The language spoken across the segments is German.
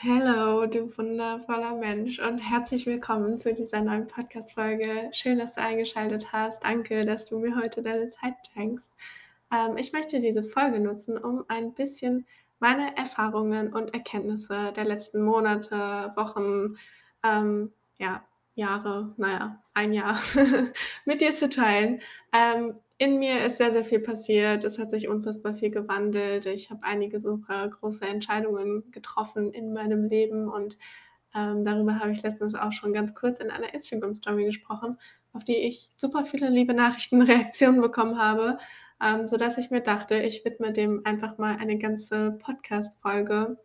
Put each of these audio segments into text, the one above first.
Hallo, du wundervoller Mensch und herzlich willkommen zu dieser neuen Podcast-Folge. Schön, dass du eingeschaltet hast. Danke, dass du mir heute deine Zeit schenkst. Ähm, ich möchte diese Folge nutzen, um ein bisschen meine Erfahrungen und Erkenntnisse der letzten Monate, Wochen, ähm, ja, Jahre, naja, ein Jahr mit dir zu teilen. Ähm, in mir ist sehr, sehr viel passiert. Es hat sich unfassbar viel gewandelt. Ich habe einige super große Entscheidungen getroffen in meinem Leben und ähm, darüber habe ich letztens auch schon ganz kurz in einer Instagram-Story gesprochen, auf die ich super viele liebe Nachrichten, Reaktionen bekommen habe, ähm, sodass ich mir dachte, ich widme dem einfach mal eine ganze Podcast-Folge,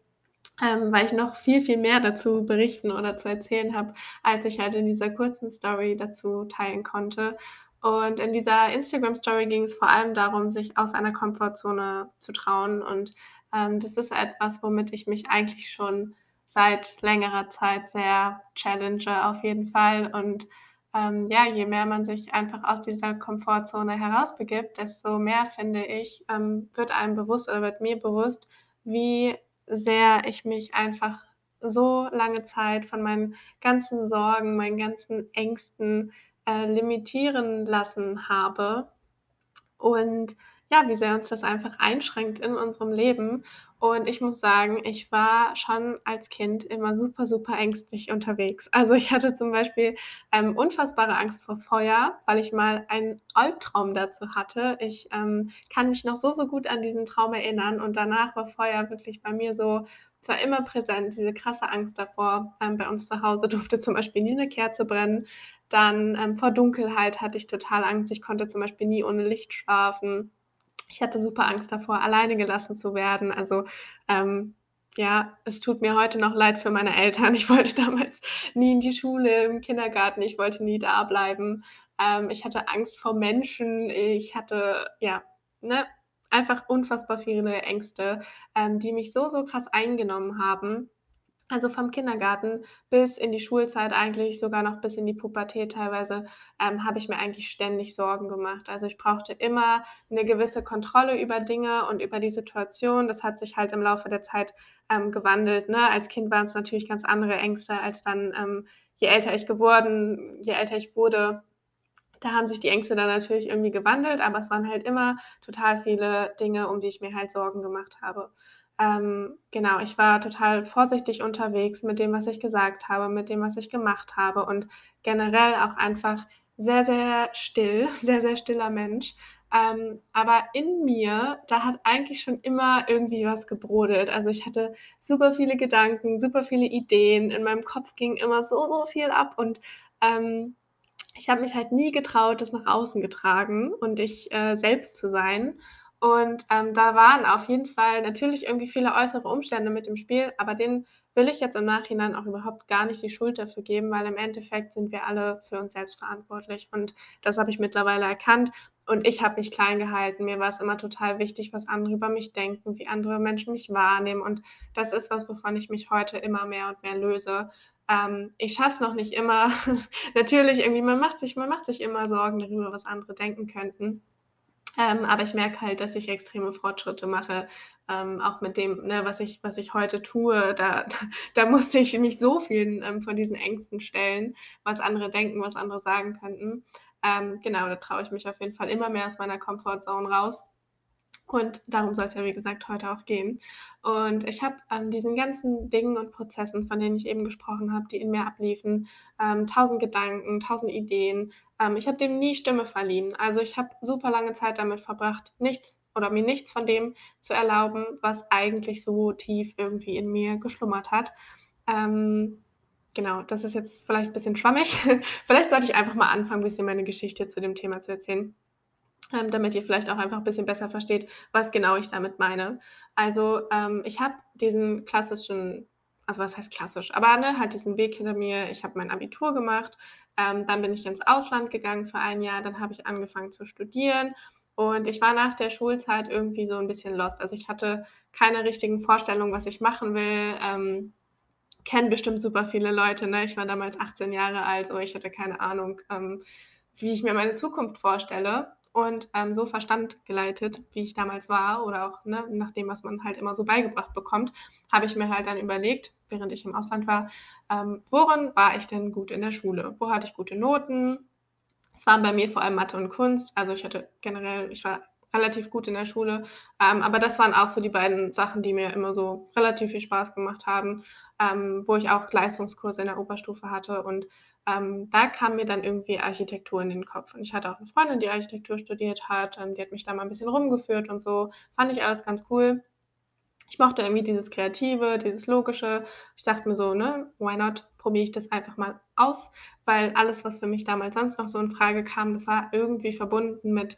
ähm, weil ich noch viel, viel mehr dazu berichten oder zu erzählen habe, als ich halt in dieser kurzen Story dazu teilen konnte. Und in dieser Instagram-Story ging es vor allem darum, sich aus einer Komfortzone zu trauen. Und ähm, das ist etwas, womit ich mich eigentlich schon seit längerer Zeit sehr challenge, auf jeden Fall. Und ähm, ja, je mehr man sich einfach aus dieser Komfortzone herausbegibt, desto mehr, finde ich, ähm, wird einem bewusst oder wird mir bewusst, wie sehr ich mich einfach so lange Zeit von meinen ganzen Sorgen, meinen ganzen Ängsten äh, limitieren lassen habe und ja, wie sehr uns das einfach einschränkt in unserem Leben. Und ich muss sagen, ich war schon als Kind immer super, super ängstlich unterwegs. Also ich hatte zum Beispiel ähm, unfassbare Angst vor Feuer, weil ich mal einen Albtraum dazu hatte. Ich ähm, kann mich noch so, so gut an diesen Traum erinnern und danach war Feuer wirklich bei mir so zwar immer präsent, diese krasse Angst davor. Ähm, bei uns zu Hause durfte zum Beispiel nie eine Kerze brennen. Dann ähm, vor Dunkelheit hatte ich total Angst. Ich konnte zum Beispiel nie ohne Licht schlafen. Ich hatte super Angst davor, alleine gelassen zu werden. Also ähm, ja, es tut mir heute noch leid für meine Eltern. Ich wollte damals nie in die Schule, im Kindergarten. Ich wollte nie da bleiben. Ähm, ich hatte Angst vor Menschen. Ich hatte, ja, ne, einfach unfassbar viele Ängste, ähm, die mich so, so krass eingenommen haben. Also vom Kindergarten bis in die Schulzeit, eigentlich sogar noch bis in die Pubertät teilweise, ähm, habe ich mir eigentlich ständig Sorgen gemacht. Also ich brauchte immer eine gewisse Kontrolle über Dinge und über die Situation. Das hat sich halt im Laufe der Zeit ähm, gewandelt. Ne? Als Kind waren es natürlich ganz andere Ängste als dann, ähm, je älter ich geworden, je älter ich wurde, da haben sich die Ängste dann natürlich irgendwie gewandelt, aber es waren halt immer total viele Dinge, um die ich mir halt Sorgen gemacht habe. Ähm, genau, ich war total vorsichtig unterwegs mit dem, was ich gesagt habe, mit dem, was ich gemacht habe und generell auch einfach sehr, sehr still, sehr, sehr stiller Mensch. Ähm, aber in mir, da hat eigentlich schon immer irgendwie was gebrodelt. Also ich hatte super viele Gedanken, super viele Ideen. In meinem Kopf ging immer so, so viel ab und ähm, ich habe mich halt nie getraut, das nach außen getragen und ich äh, selbst zu sein. Und, ähm, da waren auf jeden Fall natürlich irgendwie viele äußere Umstände mit im Spiel, aber denen will ich jetzt im Nachhinein auch überhaupt gar nicht die Schuld dafür geben, weil im Endeffekt sind wir alle für uns selbst verantwortlich und das habe ich mittlerweile erkannt und ich habe mich klein gehalten. Mir war es immer total wichtig, was andere über mich denken, wie andere Menschen mich wahrnehmen und das ist was, wovon ich mich heute immer mehr und mehr löse. Ähm, ich schaffe es noch nicht immer. Natürlich irgendwie, man macht sich man macht sich immer Sorgen darüber, was andere denken könnten. Ähm, aber ich merke halt, dass ich extreme Fortschritte mache, ähm, auch mit dem, ne, was ich was ich heute tue. Da da da musste ich mich so vielen, ähm, von diesen Ängsten stellen, was andere denken, was andere sagen könnten. Ähm, genau, da traue ich mich auf jeden Fall immer mehr aus meiner Comfortzone raus. Und darum soll es ja, wie gesagt, heute auch gehen. Und ich habe an diesen ganzen Dingen und Prozessen, von denen ich eben gesprochen habe, die in mir abliefen, ähm, tausend Gedanken, tausend Ideen. Ähm, ich habe dem nie Stimme verliehen. Also ich habe super lange Zeit damit verbracht, nichts oder mir nichts von dem zu erlauben, was eigentlich so tief irgendwie in mir geschlummert hat. Ähm, genau, das ist jetzt vielleicht ein bisschen schwammig. vielleicht sollte ich einfach mal anfangen, ein bisschen meine Geschichte zu dem Thema zu erzählen ähm, damit ihr vielleicht auch einfach ein bisschen besser versteht, was genau ich damit meine. Also, ähm, ich habe diesen klassischen also was heißt klassisch, aber ne, halt diesen Weg hinter mir. Ich habe mein Abitur gemacht, ähm, dann bin ich ins Ausland gegangen für ein Jahr, dann habe ich angefangen zu studieren und ich war nach der Schulzeit irgendwie so ein bisschen lost. Also, ich hatte keine richtigen Vorstellungen, was ich machen will. Ähm, kennen bestimmt super viele Leute, ne? Ich war damals 18 Jahre alt, so ich hatte keine Ahnung, ähm, wie ich mir meine Zukunft vorstelle. Und ähm, so Verstand geleitet, wie ich damals war oder auch ne, nach dem, was man halt immer so beigebracht bekommt, habe ich mir halt dann überlegt, während ich im Ausland war, ähm, worin war ich denn gut in der Schule? Wo hatte ich gute Noten? Es waren bei mir vor allem Mathe und Kunst. Also ich hatte generell, ich war relativ gut in der Schule. Ähm, aber das waren auch so die beiden Sachen, die mir immer so relativ viel Spaß gemacht haben, ähm, wo ich auch Leistungskurse in der Oberstufe hatte. Und ähm, da kam mir dann irgendwie Architektur in den Kopf. Und ich hatte auch eine Freundin, die Architektur studiert hat. Ähm, die hat mich da mal ein bisschen rumgeführt und so. Fand ich alles ganz cool. Ich mochte irgendwie dieses Kreative, dieses Logische. Ich dachte mir so, ne, why not? Probiere ich das einfach mal aus, weil alles, was für mich damals sonst noch so in Frage kam, das war irgendwie verbunden mit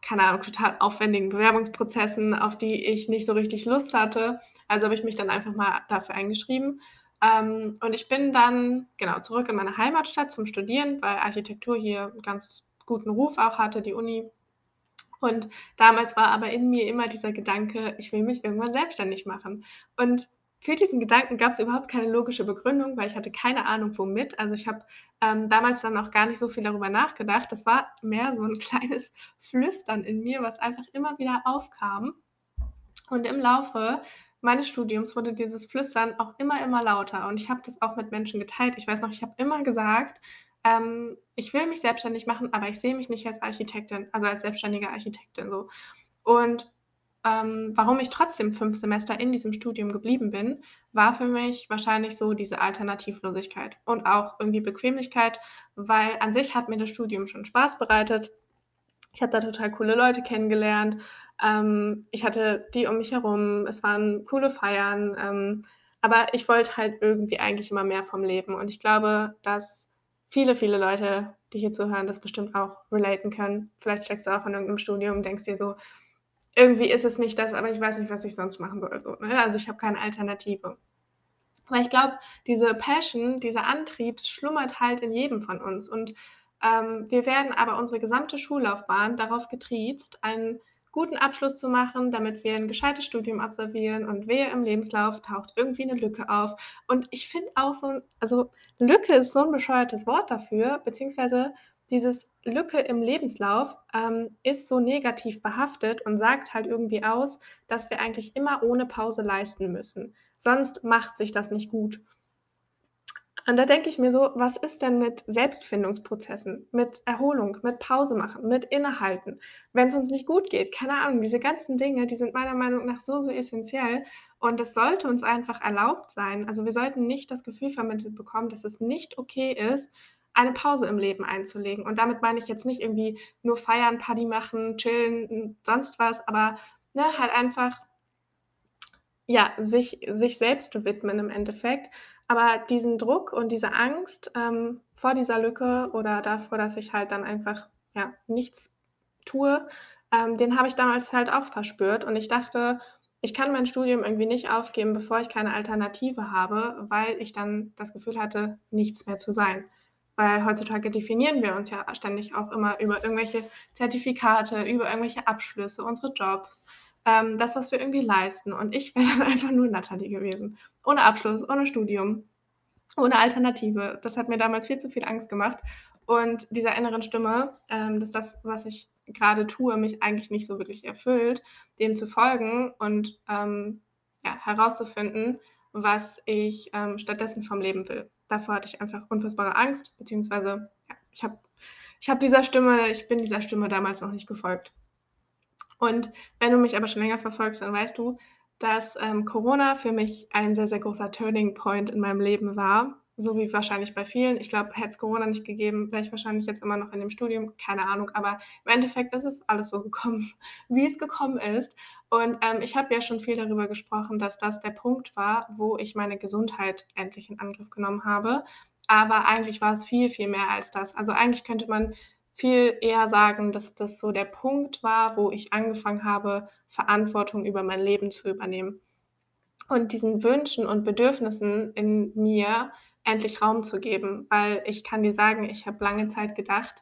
keine Ahnung, total aufwendigen Bewerbungsprozessen, auf die ich nicht so richtig Lust hatte. Also habe ich mich dann einfach mal dafür eingeschrieben. Ähm, und ich bin dann, genau, zurück in meine Heimatstadt zum Studieren, weil Architektur hier einen ganz guten Ruf auch hatte, die Uni. Und damals war aber in mir immer dieser Gedanke, ich will mich irgendwann selbstständig machen. Und für diesen Gedanken gab es überhaupt keine logische Begründung, weil ich hatte keine Ahnung womit. Also ich habe ähm, damals dann auch gar nicht so viel darüber nachgedacht. Das war mehr so ein kleines Flüstern in mir, was einfach immer wieder aufkam. Und im Laufe meines Studiums wurde dieses Flüstern auch immer, immer lauter. Und ich habe das auch mit Menschen geteilt. Ich weiß noch, ich habe immer gesagt, ähm, ich will mich selbstständig machen, aber ich sehe mich nicht als Architektin, also als selbstständige Architektin so. Und ähm, warum ich trotzdem fünf Semester in diesem Studium geblieben bin, war für mich wahrscheinlich so diese Alternativlosigkeit und auch irgendwie Bequemlichkeit, weil an sich hat mir das Studium schon Spaß bereitet. Ich habe da total coole Leute kennengelernt. Ähm, ich hatte die um mich herum. Es waren coole Feiern. Ähm, aber ich wollte halt irgendwie eigentlich immer mehr vom Leben. Und ich glaube, dass viele, viele Leute, die hier zuhören, das bestimmt auch relaten können. Vielleicht steckst du auch in irgendeinem Studium und denkst dir so, irgendwie ist es nicht das, aber ich weiß nicht, was ich sonst machen soll. So, ne? Also ich habe keine Alternative. Weil ich glaube, diese Passion, dieser Antrieb, schlummert halt in jedem von uns. Und ähm, wir werden aber unsere gesamte Schullaufbahn darauf getriezt, einen guten Abschluss zu machen, damit wir ein gescheites Studium absolvieren und wehe im Lebenslauf taucht irgendwie eine Lücke auf. Und ich finde auch so, also Lücke ist so ein bescheuertes Wort dafür, beziehungsweise dieses Lücke im Lebenslauf ähm, ist so negativ behaftet und sagt halt irgendwie aus, dass wir eigentlich immer ohne Pause leisten müssen. Sonst macht sich das nicht gut. Und da denke ich mir so, was ist denn mit Selbstfindungsprozessen, mit Erholung, mit Pause machen, mit Innehalten, wenn es uns nicht gut geht? Keine Ahnung, diese ganzen Dinge, die sind meiner Meinung nach so, so essentiell und es sollte uns einfach erlaubt sein. Also wir sollten nicht das Gefühl vermittelt bekommen, dass es nicht okay ist, eine Pause im Leben einzulegen. Und damit meine ich jetzt nicht irgendwie nur feiern, Party machen, chillen, sonst was, aber ne, halt einfach ja, sich, sich selbst widmen im Endeffekt. Aber diesen Druck und diese Angst ähm, vor dieser Lücke oder davor, dass ich halt dann einfach ja, nichts tue, ähm, den habe ich damals halt auch verspürt. Und ich dachte, ich kann mein Studium irgendwie nicht aufgeben, bevor ich keine Alternative habe, weil ich dann das Gefühl hatte, nichts mehr zu sein. Weil heutzutage definieren wir uns ja ständig auch immer über irgendwelche Zertifikate, über irgendwelche Abschlüsse, unsere Jobs, ähm, das, was wir irgendwie leisten. Und ich wäre dann einfach nur Natalie gewesen. Ohne Abschluss, ohne Studium, ohne Alternative. Das hat mir damals viel zu viel Angst gemacht. Und dieser inneren Stimme, ähm, dass das, was ich gerade tue, mich eigentlich nicht so wirklich erfüllt, dem zu folgen und ähm, ja, herauszufinden, was ich ähm, stattdessen vom Leben will davor hatte ich einfach unfassbare Angst, beziehungsweise ja, ich habe ich hab dieser Stimme, ich bin dieser Stimme damals noch nicht gefolgt. Und wenn du mich aber schon länger verfolgst, dann weißt du, dass ähm, Corona für mich ein sehr, sehr großer Turning Point in meinem Leben war. So wie wahrscheinlich bei vielen. Ich glaube, hätte es Corona nicht gegeben, wäre ich wahrscheinlich jetzt immer noch in dem Studium. Keine Ahnung. Aber im Endeffekt ist es alles so gekommen, wie es gekommen ist. Und ähm, ich habe ja schon viel darüber gesprochen, dass das der Punkt war, wo ich meine Gesundheit endlich in Angriff genommen habe. Aber eigentlich war es viel, viel mehr als das. Also eigentlich könnte man viel eher sagen, dass das so der Punkt war, wo ich angefangen habe, Verantwortung über mein Leben zu übernehmen. Und diesen Wünschen und Bedürfnissen in mir endlich Raum zu geben, weil ich kann dir sagen, ich habe lange Zeit gedacht,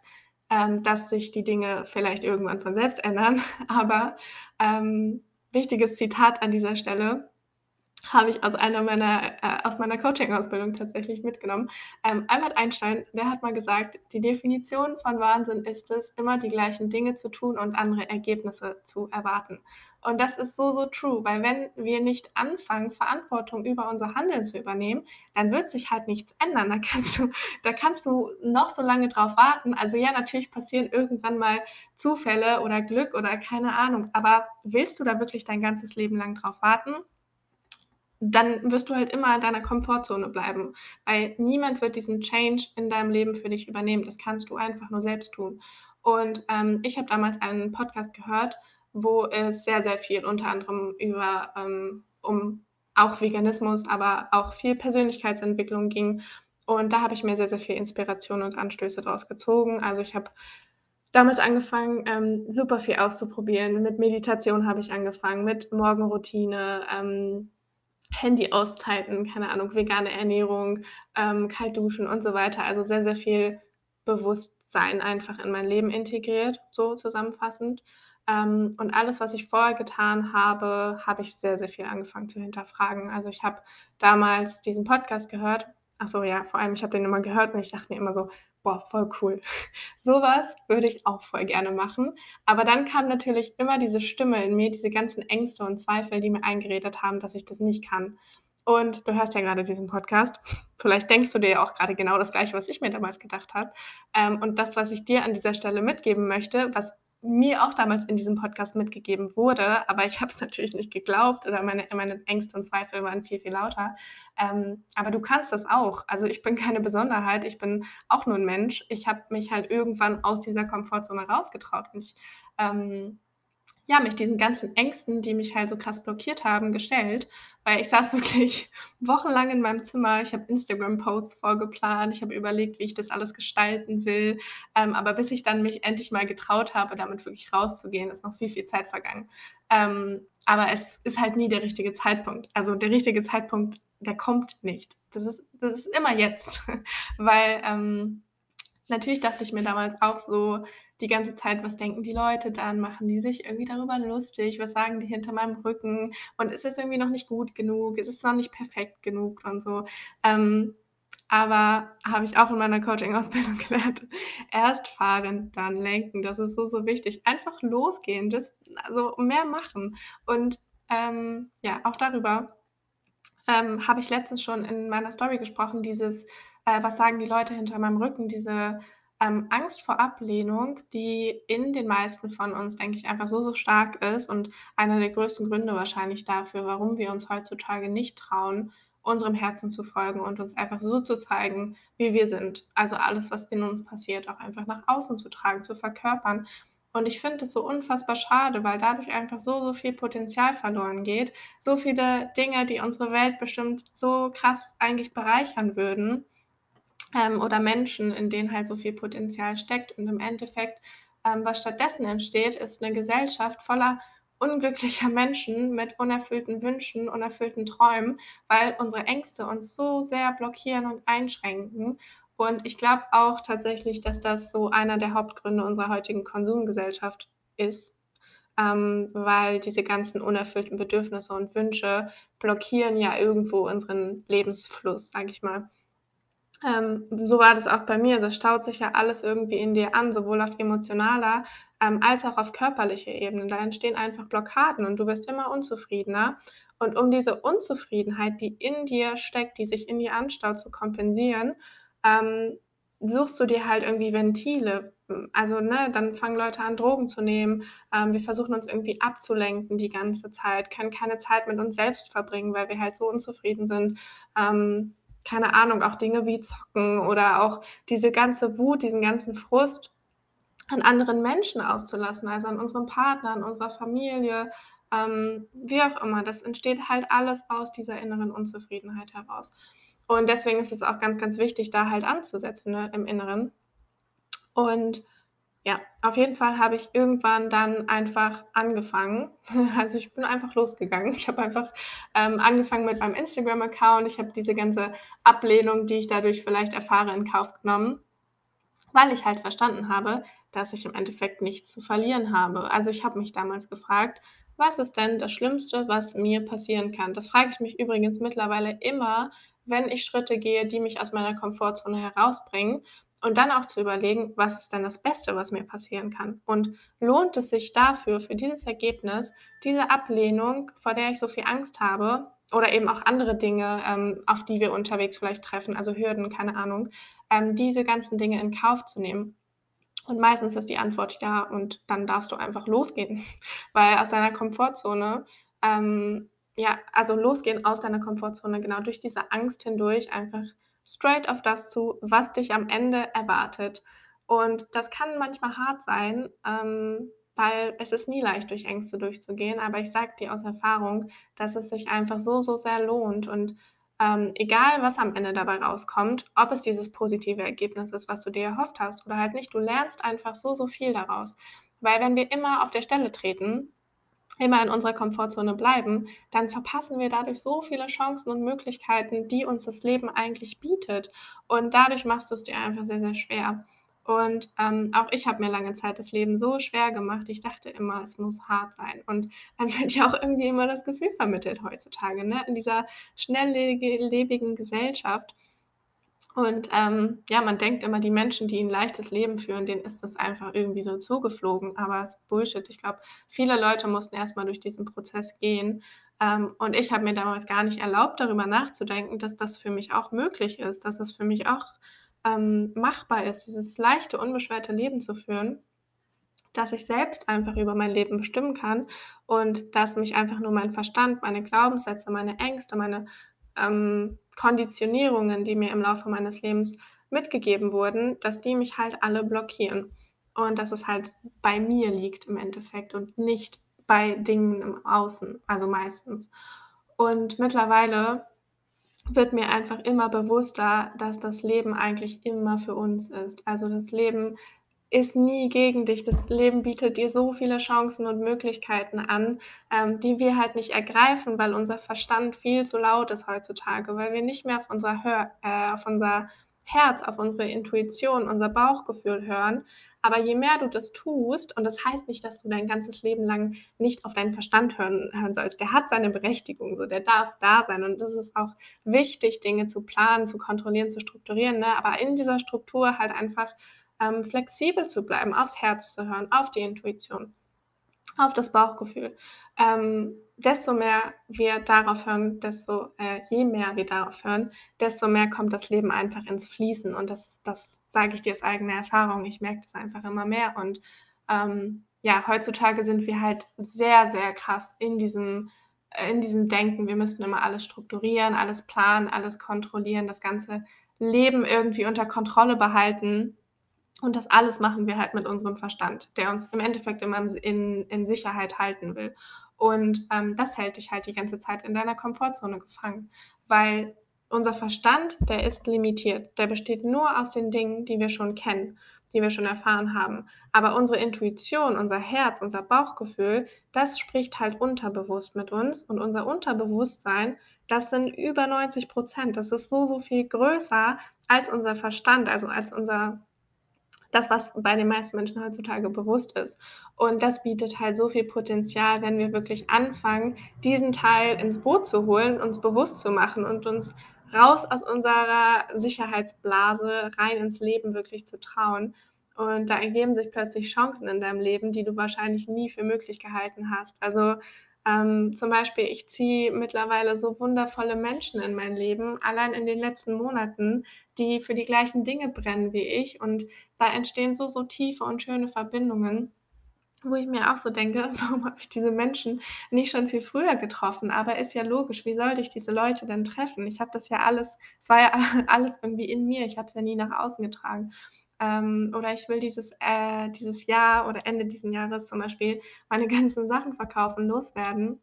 ähm, dass sich die Dinge vielleicht irgendwann von selbst ändern. Aber ähm, wichtiges Zitat an dieser Stelle. Habe ich aus einer meiner äh, aus meiner Coaching-Ausbildung tatsächlich mitgenommen. Ähm, Albert Einstein, der hat mal gesagt: „Die Definition von Wahnsinn ist es, immer die gleichen Dinge zu tun und andere Ergebnisse zu erwarten.“ Und das ist so, so true, weil wenn wir nicht anfangen, Verantwortung über unser Handeln zu übernehmen, dann wird sich halt nichts ändern. Da kannst du da kannst du noch so lange drauf warten. Also ja, natürlich passieren irgendwann mal Zufälle oder Glück oder keine Ahnung, aber willst du da wirklich dein ganzes Leben lang drauf warten? Dann wirst du halt immer in deiner Komfortzone bleiben, weil niemand wird diesen Change in deinem Leben für dich übernehmen. Das kannst du einfach nur selbst tun. Und ähm, ich habe damals einen Podcast gehört, wo es sehr, sehr viel unter anderem über ähm, um auch Veganismus, aber auch viel Persönlichkeitsentwicklung ging. Und da habe ich mir sehr, sehr viel Inspiration und Anstöße draus gezogen. Also ich habe damals angefangen, ähm, super viel auszuprobieren. Mit Meditation habe ich angefangen, mit Morgenroutine, ähm, Handy-Auszeiten, keine Ahnung, vegane Ernährung, ähm, kalt duschen und so weiter. Also sehr, sehr viel Bewusstsein einfach in mein Leben integriert, so zusammenfassend. Ähm, und alles, was ich vorher getan habe, habe ich sehr, sehr viel angefangen zu hinterfragen. Also ich habe damals diesen Podcast gehört. Ach so, ja, vor allem, ich habe den immer gehört und ich dachte mir immer so, boah, voll cool. Sowas würde ich auch voll gerne machen. Aber dann kam natürlich immer diese Stimme in mir, diese ganzen Ängste und Zweifel, die mir eingeredet haben, dass ich das nicht kann. Und du hörst ja gerade diesen Podcast. Vielleicht denkst du dir ja auch gerade genau das Gleiche, was ich mir damals gedacht habe. Ähm, und das, was ich dir an dieser Stelle mitgeben möchte, was mir auch damals in diesem Podcast mitgegeben wurde, aber ich habe es natürlich nicht geglaubt oder meine, meine Ängste und Zweifel waren viel, viel lauter. Ähm, aber du kannst das auch. Also ich bin keine Besonderheit, ich bin auch nur ein Mensch. Ich habe mich halt irgendwann aus dieser Komfortzone rausgetraut und ich ähm, ja, mich diesen ganzen Ängsten, die mich halt so krass blockiert haben, gestellt, weil ich saß wirklich wochenlang in meinem Zimmer. Ich habe Instagram-Posts vorgeplant, ich habe überlegt, wie ich das alles gestalten will. Ähm, aber bis ich dann mich endlich mal getraut habe, damit wirklich rauszugehen, ist noch viel, viel Zeit vergangen. Ähm, aber es ist halt nie der richtige Zeitpunkt. Also der richtige Zeitpunkt, der kommt nicht. Das ist, das ist immer jetzt. weil ähm, natürlich dachte ich mir damals auch so, die ganze Zeit, was denken die Leute dann? Machen die sich irgendwie darüber lustig? Was sagen die hinter meinem Rücken? Und ist es irgendwie noch nicht gut genug? Ist es noch nicht perfekt genug und so? Ähm, aber habe ich auch in meiner Coaching-Ausbildung gelernt. Erst fahren, dann lenken. Das ist so, so wichtig. Einfach losgehen, just, also mehr machen. Und ähm, ja, auch darüber ähm, habe ich letztens schon in meiner Story gesprochen, dieses, äh, was sagen die Leute hinter meinem Rücken, diese ähm, Angst vor Ablehnung, die in den meisten von uns, denke ich, einfach so, so stark ist und einer der größten Gründe wahrscheinlich dafür, warum wir uns heutzutage nicht trauen, unserem Herzen zu folgen und uns einfach so zu zeigen, wie wir sind. Also alles, was in uns passiert, auch einfach nach außen zu tragen, zu verkörpern. Und ich finde es so unfassbar schade, weil dadurch einfach so, so viel Potenzial verloren geht. So viele Dinge, die unsere Welt bestimmt so krass eigentlich bereichern würden ähm, oder Menschen, in denen halt so viel Potenzial steckt. Und im Endeffekt, ähm, was stattdessen entsteht, ist eine Gesellschaft voller unglücklicher Menschen mit unerfüllten Wünschen, unerfüllten Träumen, weil unsere Ängste uns so sehr blockieren und einschränken. Und ich glaube auch tatsächlich, dass das so einer der Hauptgründe unserer heutigen Konsumgesellschaft ist, ähm, weil diese ganzen unerfüllten Bedürfnisse und Wünsche blockieren ja irgendwo unseren Lebensfluss, sage ich mal. Ähm, so war das auch bei mir. Das staut sich ja alles irgendwie in dir an, sowohl auf emotionaler ähm, als auch auf körperlicher Ebene. Da entstehen einfach Blockaden und du wirst immer unzufriedener. Und um diese Unzufriedenheit, die in dir steckt, die sich in dir anstaut, zu kompensieren, ähm, suchst du dir halt irgendwie Ventile. Also, ne, dann fangen Leute an, Drogen zu nehmen. Ähm, wir versuchen uns irgendwie abzulenken die ganze Zeit, können keine Zeit mit uns selbst verbringen, weil wir halt so unzufrieden sind. Ähm, keine Ahnung, auch Dinge wie Zocken oder auch diese ganze Wut, diesen ganzen Frust an anderen Menschen auszulassen, also an unserem Partner, an unserer Familie, ähm, wie auch immer. Das entsteht halt alles aus dieser inneren Unzufriedenheit heraus. Und deswegen ist es auch ganz, ganz wichtig, da halt anzusetzen ne, im Inneren. Und ja, auf jeden Fall habe ich irgendwann dann einfach angefangen. Also ich bin einfach losgegangen. Ich habe einfach ähm, angefangen mit meinem Instagram-Account. Ich habe diese ganze Ablehnung, die ich dadurch vielleicht erfahre, in Kauf genommen, weil ich halt verstanden habe, dass ich im Endeffekt nichts zu verlieren habe. Also ich habe mich damals gefragt, was ist denn das Schlimmste, was mir passieren kann? Das frage ich mich übrigens mittlerweile immer, wenn ich Schritte gehe, die mich aus meiner Komfortzone herausbringen. Und dann auch zu überlegen, was ist denn das Beste, was mir passieren kann? Und lohnt es sich dafür, für dieses Ergebnis, diese Ablehnung, vor der ich so viel Angst habe, oder eben auch andere Dinge, ähm, auf die wir unterwegs vielleicht treffen, also Hürden, keine Ahnung, ähm, diese ganzen Dinge in Kauf zu nehmen? Und meistens ist die Antwort ja und dann darfst du einfach losgehen, weil aus deiner Komfortzone ähm, ja, also losgehen aus deiner Komfortzone, genau durch diese Angst hindurch einfach straight auf das zu, was dich am Ende erwartet. Und das kann manchmal hart sein, ähm, weil es ist nie leicht, durch Ängste durchzugehen. Aber ich sage dir aus Erfahrung, dass es sich einfach so, so sehr lohnt. Und ähm, egal, was am Ende dabei rauskommt, ob es dieses positive Ergebnis ist, was du dir erhofft hast oder halt nicht, du lernst einfach so, so viel daraus. Weil wenn wir immer auf der Stelle treten, immer in unserer Komfortzone bleiben, dann verpassen wir dadurch so viele Chancen und Möglichkeiten, die uns das Leben eigentlich bietet. Und dadurch machst du es dir einfach sehr, sehr schwer. Und ähm, auch ich habe mir lange Zeit das Leben so schwer gemacht. Ich dachte immer, es muss hart sein. Und dann wird ja auch irgendwie immer das Gefühl vermittelt heutzutage, ne? in dieser schnelllebigen Gesellschaft. Und ähm, ja, man denkt immer, die Menschen, die ein leichtes Leben führen, denen ist das einfach irgendwie so zugeflogen. Aber es ist Bullshit. Ich glaube, viele Leute mussten erstmal durch diesen Prozess gehen. Ähm, und ich habe mir damals gar nicht erlaubt, darüber nachzudenken, dass das für mich auch möglich ist, dass es für mich auch ähm, machbar ist, dieses leichte, unbeschwerte Leben zu führen, dass ich selbst einfach über mein Leben bestimmen kann und dass mich einfach nur mein Verstand, meine Glaubenssätze, meine Ängste, meine ähm, Konditionierungen, die mir im Laufe meines Lebens mitgegeben wurden, dass die mich halt alle blockieren. Und dass es halt bei mir liegt im Endeffekt und nicht bei Dingen im Außen, also meistens. Und mittlerweile wird mir einfach immer bewusster, dass das Leben eigentlich immer für uns ist. Also das Leben ist nie gegen dich. Das Leben bietet dir so viele Chancen und Möglichkeiten an, ähm, die wir halt nicht ergreifen, weil unser Verstand viel zu laut ist heutzutage, weil wir nicht mehr auf unser, Hör äh, auf unser Herz, auf unsere Intuition, unser Bauchgefühl hören. Aber je mehr du das tust, und das heißt nicht, dass du dein ganzes Leben lang nicht auf deinen Verstand hören, hören sollst, der hat seine Berechtigung, so der darf da sein. Und das ist auch wichtig, Dinge zu planen, zu kontrollieren, zu strukturieren. Ne? Aber in dieser Struktur halt einfach ähm, flexibel zu bleiben, aufs Herz zu hören, auf die Intuition, auf das Bauchgefühl. Ähm, desto mehr wir darauf hören, desto, äh, je mehr wir darauf hören, desto mehr kommt das Leben einfach ins Fließen. Und das, das sage ich dir aus eigener Erfahrung. Ich merke das einfach immer mehr. Und ähm, ja, heutzutage sind wir halt sehr, sehr krass in diesem, äh, in diesem Denken. Wir müssten immer alles strukturieren, alles planen, alles kontrollieren, das ganze Leben irgendwie unter Kontrolle behalten. Und das alles machen wir halt mit unserem Verstand, der uns im Endeffekt immer in, in Sicherheit halten will. Und ähm, das hält dich halt die ganze Zeit in deiner Komfortzone gefangen, weil unser Verstand, der ist limitiert. Der besteht nur aus den Dingen, die wir schon kennen, die wir schon erfahren haben. Aber unsere Intuition, unser Herz, unser Bauchgefühl, das spricht halt unterbewusst mit uns. Und unser Unterbewusstsein, das sind über 90 Prozent. Das ist so, so viel größer als unser Verstand, also als unser das, was bei den meisten Menschen heutzutage bewusst ist. Und das bietet halt so viel Potenzial, wenn wir wirklich anfangen, diesen Teil ins Boot zu holen, uns bewusst zu machen und uns raus aus unserer Sicherheitsblase rein ins Leben wirklich zu trauen. Und da ergeben sich plötzlich Chancen in deinem Leben, die du wahrscheinlich nie für möglich gehalten hast. Also ähm, zum Beispiel, ich ziehe mittlerweile so wundervolle Menschen in mein Leben, allein in den letzten Monaten, die für die gleichen Dinge brennen wie ich. Und da entstehen so, so tiefe und schöne Verbindungen, wo ich mir auch so denke, warum habe ich diese Menschen nicht schon viel früher getroffen? Aber ist ja logisch, wie sollte ich diese Leute denn treffen? Ich habe das ja alles, es war ja alles irgendwie in mir, ich habe es ja nie nach außen getragen. Ähm, oder ich will dieses, äh, dieses Jahr oder Ende dieses Jahres zum Beispiel meine ganzen Sachen verkaufen, loswerden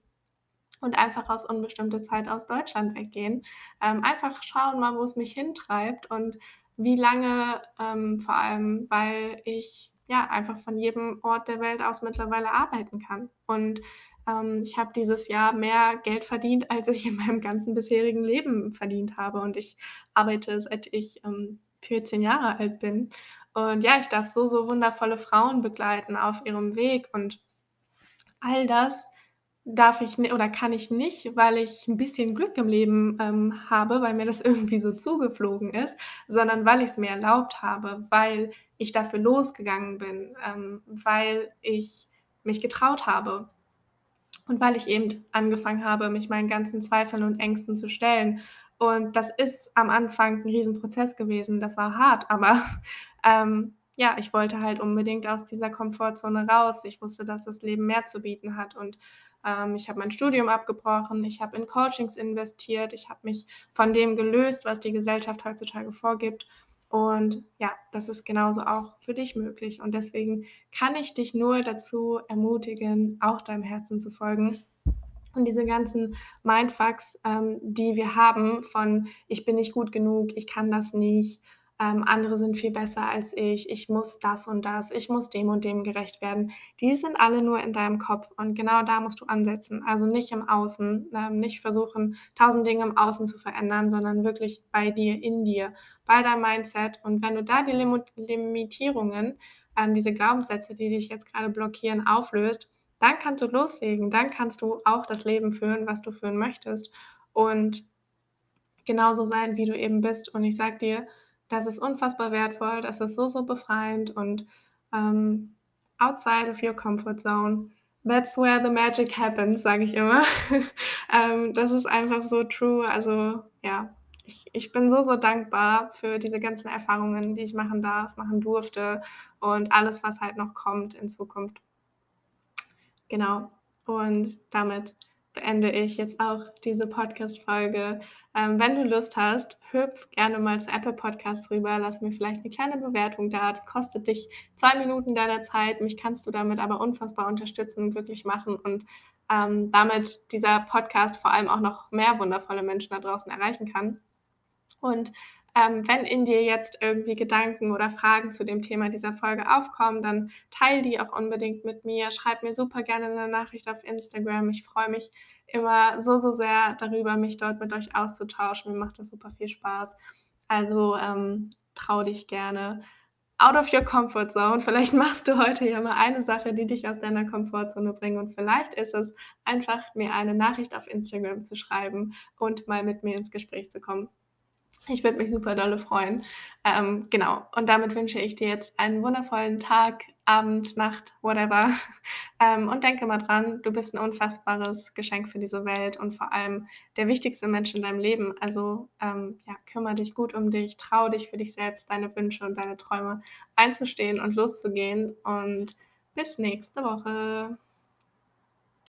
und einfach aus unbestimmter Zeit aus Deutschland weggehen. Ähm, einfach schauen mal, wo es mich hintreibt und wie lange, ähm, vor allem, weil ich ja einfach von jedem Ort der Welt aus mittlerweile arbeiten kann. Und ähm, ich habe dieses Jahr mehr Geld verdient, als ich in meinem ganzen bisherigen Leben verdient habe. Und ich arbeite, seit ich ähm, 14 Jahre alt bin. Und ja, ich darf so, so wundervolle Frauen begleiten auf ihrem Weg und all das darf ich oder kann ich nicht, weil ich 'n bisschen Glück im Leben, ähm, habe, weil mir das irgendwie so zugeflogen ist, sondern weil ich's mir erlaubt habe, weil ich dafür losgegangen bin, ähm, weil ich mich getraut habe und weil ich eben angefangen habe, mich meinen ganzen Zweifeln und Ängsten zu stellen. Und das ist am Anfang 'n Riesenprozess gewesen. Das war hart, aber, ähm, ja, ich wollte halt unbedingt aus dieser Komfortzone raus. Ich wusste, dass das Leben mehr zu bieten hat und, ähm, ich habe mein Studium abgebrochen, ich habe in Coachings investiert, ich habe mich von dem gelöst, was die Gesellschaft heutzutage vorgibt. Und ja, das ist genauso auch für dich möglich. Und deswegen kann ich dich nur dazu ermutigen, auch deinem Herzen zu folgen. Und diese ganzen Mindfucks, ähm, die wir haben von: „Ich bin nicht gut genug, ich kann das nicht, ähm, andere sind viel besser als ich, ich muss das und das, ich muss dem und dem gerecht werden“, die sind alle nur in deinem Kopf und genau da musst du ansetzen. Also, nicht im Außen, ähm, nicht versuchen, 1.000 Dinge im Außen zu verändern, sondern wirklich bei dir, in dir, bei deinem Mindset. Und wenn du da die Limut Limitierungen, ähm, diese Glaubenssätze, die dich jetzt grade blockieren, auflöst, dann kannst du loslegen. Dann kannst du auch das Leben führen, was du führen möchtest und genauso sein, wie du eben bist. Und ich sage dir, das ist unfassbar wertvoll, das ist so, so befreiend und, ähm, outside of your comfort zone, that's where the magic happens, sage ich immer. Ähm, das ist einfach so true. Also, ja, ich ich bin so, so dankbar für diese ganzen Erfahrungen, die ich machen darf, machen durfte und alles, was halt noch kommt in Zukunft. Genau. Und damit beende ich jetzt auch diese Podcast-Folge. Ähm, wenn du Lust hast, hüpf gerne mal zu Apple Podcasts rüber, lass mir vielleicht 'ne kleine Bewertung da. Das kostet dich 2 Minuten deiner Zeit. Mich kannst du damit aber unfassbar unterstützen und glücklich machen und, ähm, damit dieser Podcast vor allem auch noch mehr wundervolle Menschen da draußen erreichen kann. Und, ähm, wenn in dir jetzt irgendwie Gedanken oder Fragen zu dem Thema dieser Folge aufkommen, dann teile die auch unbedingt mit mir. Schreib mir super gerne 'ne Nachricht auf Instagram. Ich freue mich immer so, so sehr darüber, mich dort mit euch auszutauschen. Mir macht das super viel Spaß. Also, ähm, trau dich gerne out of your comfort zone. Vielleicht machst du heute ja mal eine Sache, die dich aus deiner Komfortzone bringt und vielleicht ist es einfach, mir eine Nachricht auf Instagram zu schreiben und mal mit mir ins Gespräch zu kommen. Ich würde mich super dolle freuen. Ähm, genau. Und damit wünsche ich dir jetzt einen wundervollen Tag, Abend, Nacht, whatever. Ähm, und denke immer dran, du bist 'n unfassbares Geschenk für diese Welt und vor allem der wichtigste Mensch in deinem Leben. Also, ähm, ja, kümmere dich gut um dich, trau dich für dich selbst, deine Wünsche und deine Träume einzustehen und loszugehen und bis nächste Woche.